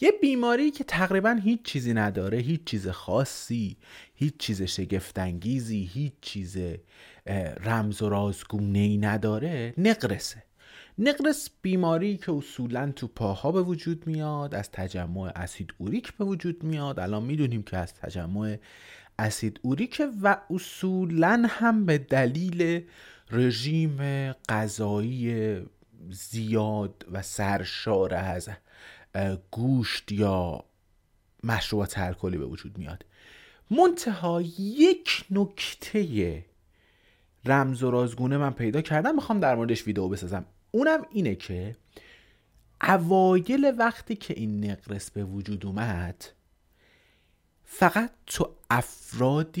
یه بیماری که تقریبا هیچ چیزی نداره هیچ چیز خاصی هیچ چیز شگفتانگیزی هیچ چیز رمز و رازگونه ای نداره نقرسه. نقرس بیماری که اصولا تو پاها به وجود میاد از تجمع اسید اوریک به وجود میاد. الان می‌دونیم که از تجمع اسید اوریک و اصولا هم به دلیل رژیم غذایی زیاد و سرشار از گوشت یا مشروبات الکلی به وجود میاد. منتها یک نکته رمز و رازگونه من پیدا کردم. می‌خوام در موردش ویدیو بسازم. اونم اینه که اوایل وقتی که این نقرس به وجود اومد فقط تو افرادی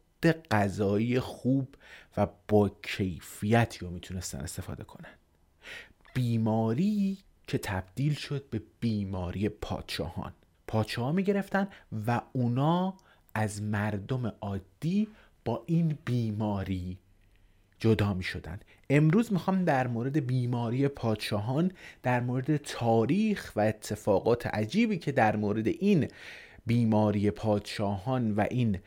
غذایی خوب و با کیفیتی رو می‌تونستن استفاده کنن. بیماری که تبدیل شد به بیماری پادشاهان. پادشاه می گرفتن و اونا از مردم عادی با این بیماری جدا می شدن امروز می‌خوام در مورد بیماری پادشاهان در مورد تاریخ و اتفاقات عجیبی که در مورد این بیماری پادشاهان و این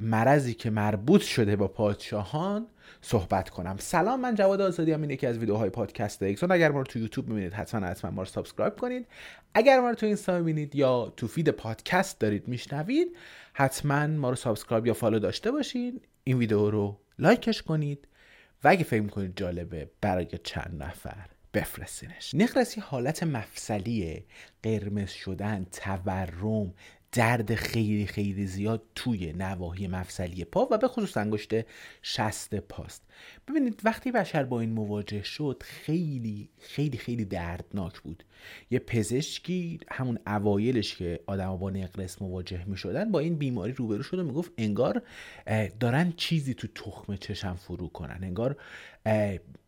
مرضی که مربوط شده با پادشاهان صحبت کنم. سلام من جواد آزادی هم این یکی از ویدیوهای پادکست اگزون. اگر ما رو تو یوتیوب می‌بینید حتما حتما ما رو subscribe کنید. اگر ما رو تو اینستا می‌بینید یا تو feed پادکست دارید میشنوید حتما ما رو subscribe یا follow داشته باشین. این ویدیو رو like ش کنید و اگه فکر می‌کنید جالبه برای چند نفر بفرستینش. نقرسی حالت مفصلی قرمز شدن تورم درد خیلی خیلی زیاد توی نواحی مفصلی پا و به خصوص انگشت شست پاست. ببینید وقتی بشر با این مواجه شد خیلی خیلی خیلی دردناک بود. یه پزشکی همون اوایلش که آدم با نقرس مواجه می شدن با این بیماری روبرو شد و می‌گفت انگار دارن چیزی تو تخم چشم فرو کنن. انگار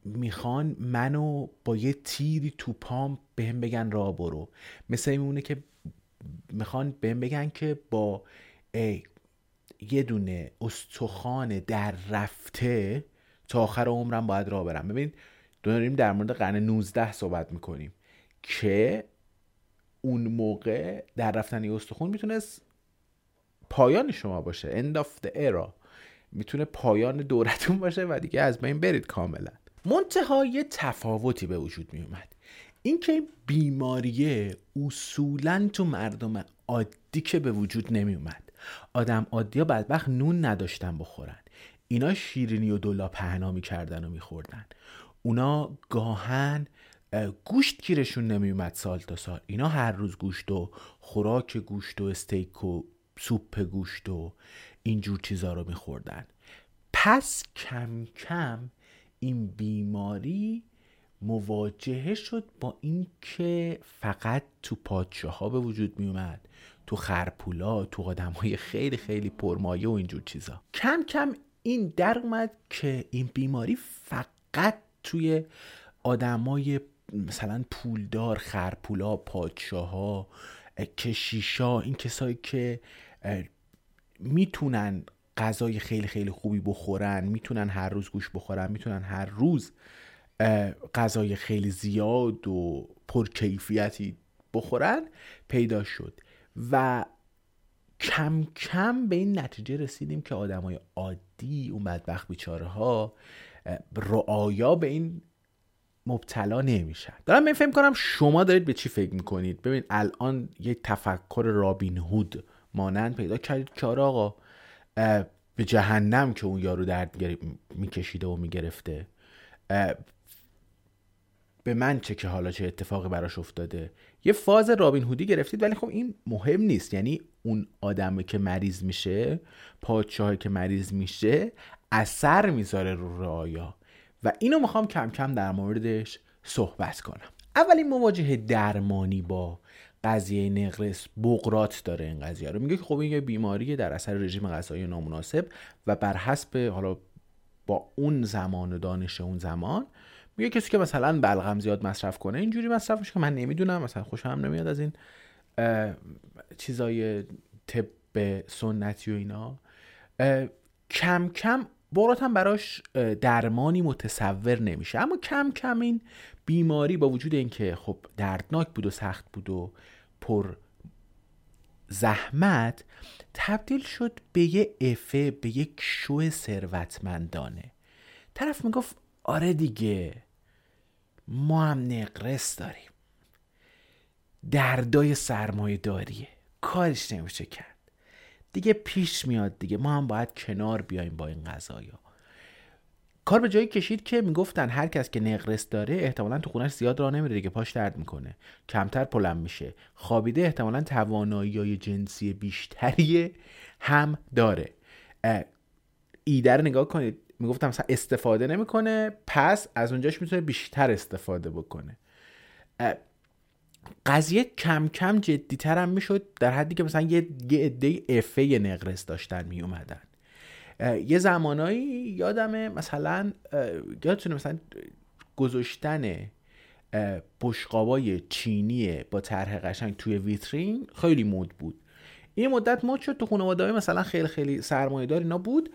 می‌خوان منو با یه تیری تو پام بهم بگن را برو. مثل میمونه که می‌خوان بهم بگن که با یه دونه استخوان در رفته تا آخر عمرم باید راه برم. ببینید داریم در مورد قرن 19 صحبت می‌کنیم که اون موقع در رفتن یه استخون می‌تونست پایان شما باشه. End of the era. می‌تونه پایان دورتون باشه و دیگه از بین برید کاملا. منتها تفاوتی به وجود میومد اینکه بیماریه اصولا تو مردم عادی که به وجود نمی اومد آدم عادی ها بدبخت نون نداشتن بخورن. اینا شیرینی و دلا پهنا می‌کردن و میخوردن. اونا گاهن گوشت گیرشون نمیومد سال تا سال. اینا هر روز گوشت و خوراک گوشت و استیک و سوپ گوشت و اینجور چیزا رو میخوردن. پس کم کم این بیماری مواجهه شد با اینکه فقط تو پادشاه ها به وجود می اومد تو خرپولا تو آدم های خیلی خیلی پرمایه و اینجور چیزا. کم کم این در اومد که این بیماری فقط توی آدمای مثلا پولدار خرپولا پادشاه ها کشیشا این کسایی که می‌تونن غذای خیلی خیلی خوبی بخورن می‌تونن هر روز گوش بخورن می‌تونن هر روز غذای خیلی زیاد و پرکیفیتی بخورن پیدا شد. و کم کم به این نتیجه رسیدیم که آدمای عادی اون بدبخت بیچاره ها رعایا به این مبتلا نمیشن. دارم من فکر کنم شما دارید به چی فکر می‌کنید؟ ببین الان یک تفکر رابین هود مانند پیدا کردید که آره آقا به جهنم که اون یارو درد میکشیده و می‌گرفته. به من چه که حالا چه اتفاقی براش افتاده. یه فاز رابین هودی گرفتید ولی خب این مهم نیست. یعنی اون آدم که مریض میشه پادشاهی که مریض میشه اثر می‌ذاره رو رعایا. و اینو می‌خوام کم کم در موردش صحبت کنم. اولین مواجهه درمانی با قضیه نقرس بغرات داره این قضیه رو. میگه که خب این یه بیماریه در اثر رژیم غذایی نامناسب و بر حسب حالا با اون زمان دانش اون زمان میگه کسی که مثلا بلغم زیاد مصرف کنه اینجوری مصرف میشه که من نمی‌دونم مثلا خوشم نمیاد از این چیزای طب سنتی و اینا. کم کم برات هم براش درمانی متصور نمیشه. اما کم کم این بیماری با وجود اینکه خب دردناک بود و سخت بود و پر زحمت تبدیل شد به یه افه به یک شو ثروتمندانه. طرف می‌گفت آره دیگه ما هم نقرس داریم. دردای سرمایه داریه کارش نمیشه کرد. دیگه پیش میاد دیگه. ما هم باید کنار بیایم با این قضایا. کار به جایی کشید که می‌گفتن هر کس که نقرس داره احتمالا تو خونش زیاد راه نمیره دیگه. پاش درد می‌کنه. کمتر پلم میشه. خوابیده احتمالا توانایی جنسی بیشتری هم داره. ایده رو نگاه کنید. می‌گفتم مثلا استفاده نمی‌کنه پس از اونجاش می‌تونه بیشتر استفاده بکنه. قضیه کم کم جدیتر هم می‌شد در حدی که مثلا یه عده افه نقرس داشتن میومدن یه زمانایی یادمه مثلا یادتونه مثلا گذاشتن بشقابای چینی با طرح قشنگ توی ویترین خیلی مود بود. این مدت مد شد تو خانواده مثلا خیلی خیلی سرمایه‌دار اینا بود.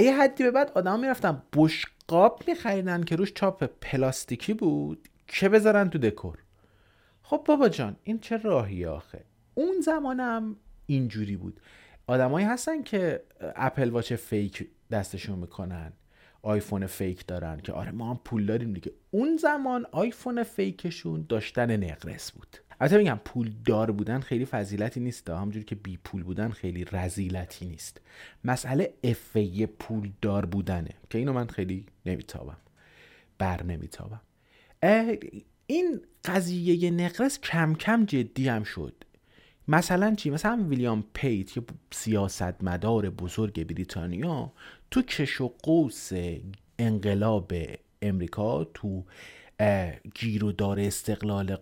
یه حدی به بعد آدم می‌رفتن بشقاب میخریدن که روش چاپ پلاستیکی بود که بذارن تو دکور؟ خب بابا جان این چه راهی آخه؟ اون زمانم اینجوری بود. آدمایی هستن که Apple Watch fake دستشون می‌کنن. آیفون fake دارن که آره ما هم پول داریم دیگه. اون زمان آیفون fake شون داشتن نقرس بود. البته میگم پول دار بودن خیلی فضیلتی نیست. همونجوری که بی پول بودن خیلی رذیلتی نیست. مسئله افه پول دار بودنه که اینو من خیلی نمیتابم. بر نمیتابم. این قضیه نقرس کم کم جدی هم شد. مثلا چی؟ مثلا ویلیام پیت یه سیاستمدار بزرگ بریتانیا تو کش و قوس انقلاب امریکا تو گیرودار استقلال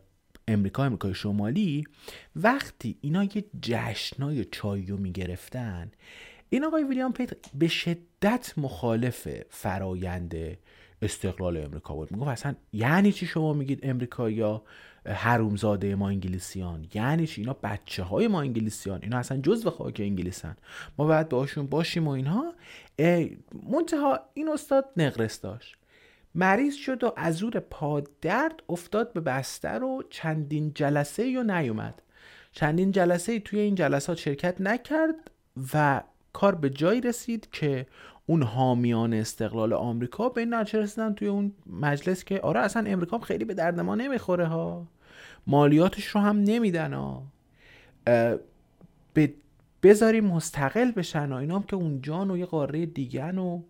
امریکا امریکای شمالی وقتی اینا یه جشنای چایی رو می‌گرفتن این آقای ویلیام پیت به شدت مخالف فرایند استقلال امریکا بود. می‌گفت اصلا یعنی چی شما میگید امریکا یا حرومزاده ما انگلیسیان. یعنی چی؟ اینا بچه های ما انگلیسیان. اینا اصلا جزو خاک انگلیسن. ما باید باشون باشیم و اینها. منتها این استاد نقرس داشت. مریض شد و از زور پادرد افتاد به بستر و چندین جلسه یا نیومد. چندین جلسه توی این جلسات شرکت نکرد و کار به جایی رسید که اون حامیان استقلال آمریکا به این نتیجه رسیدن توی اون مجلس که آره اصلا امریکا خیلی به درد ما نمی‌خوره ها. مالیاتش رو هم نمیدن ها. بذاریم مستقل بشن و اینا هم که اونجان و یه قاره دیگه و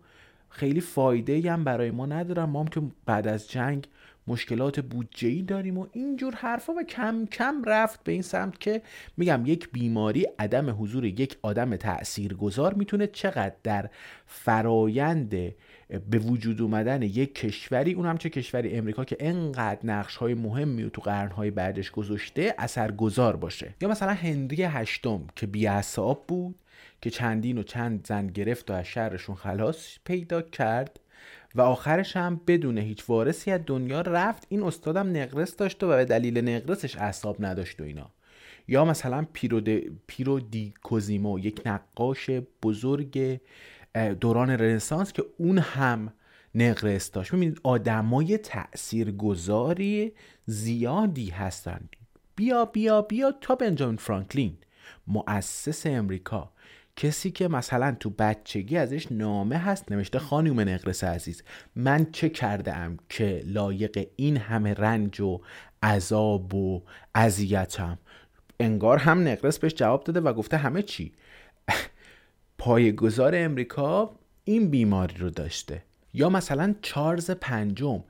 خیلی فایده هم برای ما ندارن. ما هم که بعد از جنگ مشکلات بودجه ای داریم و اینجور حرفا و کم کم رفت به این سمت که میگم یک بیماری عدم حضور یک آدم تاثیرگذار می‌تونه چقدر در فرایند به وجود اومدن یک کشوری اونم چه کشوری امریکا که انقدر نقش های مهمی تو قرنهای بعدش گذاشته اثرگذار باشه. یا مثلا هنری هشتم که بیعصاب بود که چندین و چند زن گرفت و از شهرشون خلاص پیدا کرد. و آخرش هم بدون هیچ وارثی از دنیا رفت. این استادم نقرس داشت و به دلیل نقرسش اعصاب نداشت و اینا. یا مثلا پیرو, پیرو دی کوزیمو یک نقاش بزرگ دوران رنسانس که اون هم نقرس داشت. می‌بینید آدمای تاثیرگذاری زیادی هستند بیا بیا بیا تا بنجامین فرانکلین مؤسس امریکا. کسی که مثلا تو بچگی ازش نامه هست نوشته خانوم نقرس عزیز من چه کرده ام که لایق این همه رنج و عذاب و اذیتم؟ انگار هم نقرس بهش جواب داده و گفته همه چی. پایگذار امریکا این بیماری رو داشته. یا مثلا چارلز پنجم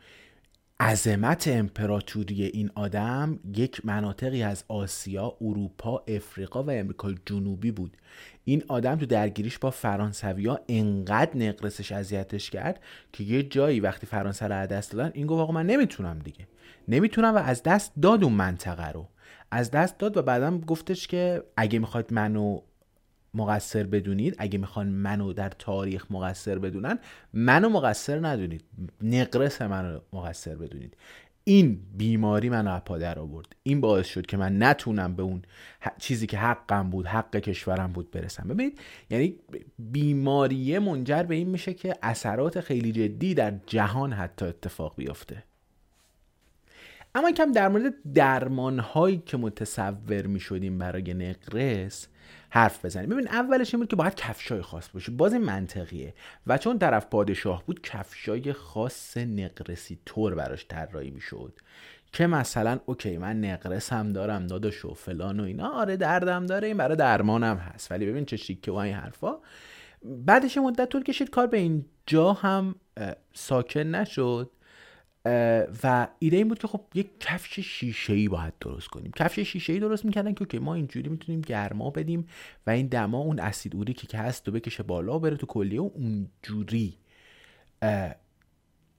عظمت امپراتوری این آدم یک مناطقی از آسیا، اروپا، افریقا و امریکای جنوبی بود. این آدم تو درگیریش با فرانسویا انقدر نقرسش اذیتش کرد که یه جایی وقتی فرانسه رو دست دادن این گفت آقا من نمی‌تونم دیگه. نمی‌تونم و از دست داد اون منطقه رو. از دست داد و بعدم گفتش که اگه می‌خواد منو مقصر بدونید اگه می‌خوان منو در تاریخ مقصر بدونن منو مقصر ندونید. نقرس منو مقصر بدونید. این بیماری منو پادر آورد. این باعث شد که من نتونم به اون چیزی که حقم بود حق کشورم بود برسم. ببینید یعنی بیماریه منجر به این میشه که اثرات خیلی جدی در جهان حتی اتفاق بیفته. اما کم در مورد درمان هایی که متصور می شدیم برای نقرس حرف بزنیم ببین اولش این بود که باید کفشای خاص باشه باز منطقیه. و چون طرف پادشاه بود کفشای خاص نقرسی طور براش طراحی می‌شد. که مثلا اوکی من نقرس هم دارم داداش و فلان و اینا. آره دردم داره این برای درمانم هست. ولی ببین چه شیکه و این حرفا. بعدش مدت طول کشید کار به اینجا هم ساکن نشد. و ایده این بود که خب یک کفش شیشه ای باید درست کنیم. کفش شیشه ای درست می‌کردن که ما اینجوری می‌تونیم گرما بدیم و این دما اون اسید که هست و بکشه بالا و بره تو کلیه و اونجوری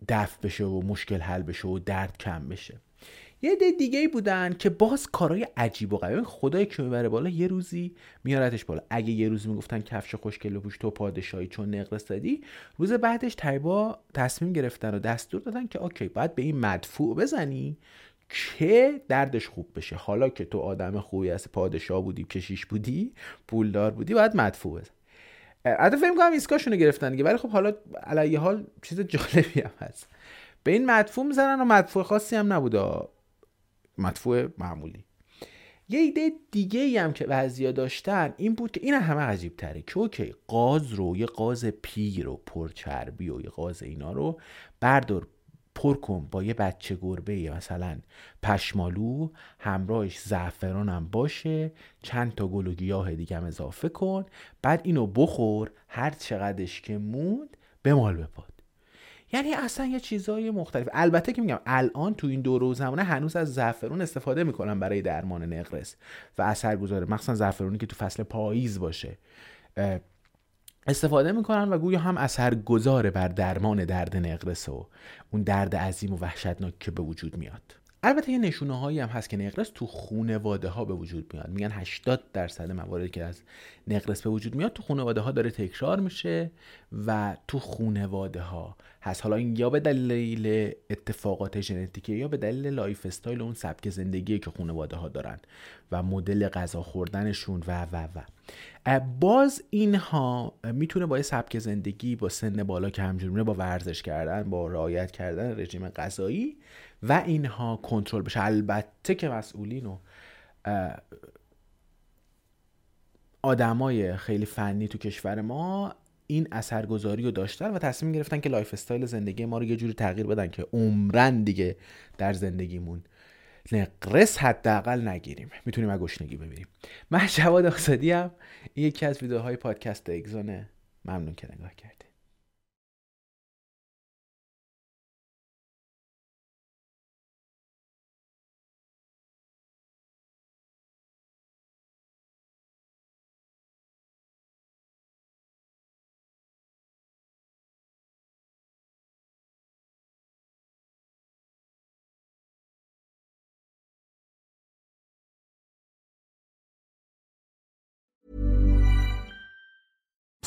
دفع بشه و مشکل حل بشه و درد کم بشه. یه عده دیگه ای بودن که باز کارهای عجیب و غریب. خدای که می‌بره بالا؟ یه روزی میارتش بالا. اگه یه روزی می‌گفتن کفش خوشگل پوش تو پادشاهی چون نقرس دادی روز بعدش تایبا تصمیم گرفتن و دستور دادن که اوکی باید به این مدفوع بزنی که دردش خوب بشه. حالا که تو آدم خوبی هست پادشاه بودی کشیش بودی پولدار بودی باید مدفوع بزن. البته فکر کنم ایسکاشونو گرفتن دیگه ولی خب حالا علیه حال چیز جالبی هم هست. به این مدفوع می‌زنن و مدفوع خاصی هم نبوده. مدفوع معمولی. یه ایده دیگه ای هم که بعضیا داشتن این بود که این همه عجیب تره که اوکی قاز رو یه قاز پیر و پرچربی و یه قاز اینا رو بردار پر کن با یه بچه گربه مثلا پشمالو همراهش زعفران هم باشه چند تا گل و گیاه دیگه هم اضافه کن بعد اینو بخور هر چقدرش که موند به مال بپاد یعنی اصلا یه چیزای مختلف. البته که میگم الان تو این دور زمانه هنوز از زعفرون استفاده می‌کنن برای درمان نقرس و اثر گذاره مخصوصا زعفرونی که تو فصل پاییز باشه. استفاده می‌کنن و گویا هم اثر گذاره بر درمان درد نقرس و اون درد عظیم و وحشتناک که به وجود میاد. البته یه نشونه هایی هم هست که نقرس تو خونواده ها به وجود میاد. میگن 80 درصد مواردی که از نقرس به وجود میاد تو خونواده ها داره تکرار میشه و تو خونواده ها هست. حالا این یا به دلیل اتفاقات ژنتیکی یا به دلیل lifestyle اون سبک زندگی که خونواده ها دارن و مدل غذا خوردنشون و و و. باز اینها می‌تونه با سبک زندگی با سن بالا که همه جوره با ورزش کردن با رعایت کردن رژیم غذایی و اینها کنترل بشه. البته که مسئولین و آدمای خیلی فنی تو کشور ما این اثرگذاری رو داشتن و تصمیم گرفتن که lifestyle زندگی ما رو یه جوری تغییر بدن که عمرا دیگه در زندگیمون نقرس حداقل نگیریم. می‌تونیم از گشنگی بمیریم من جواد آزادی هم یکی از ویدیوهای پادکست اگزونه ممنون که نگاه کردید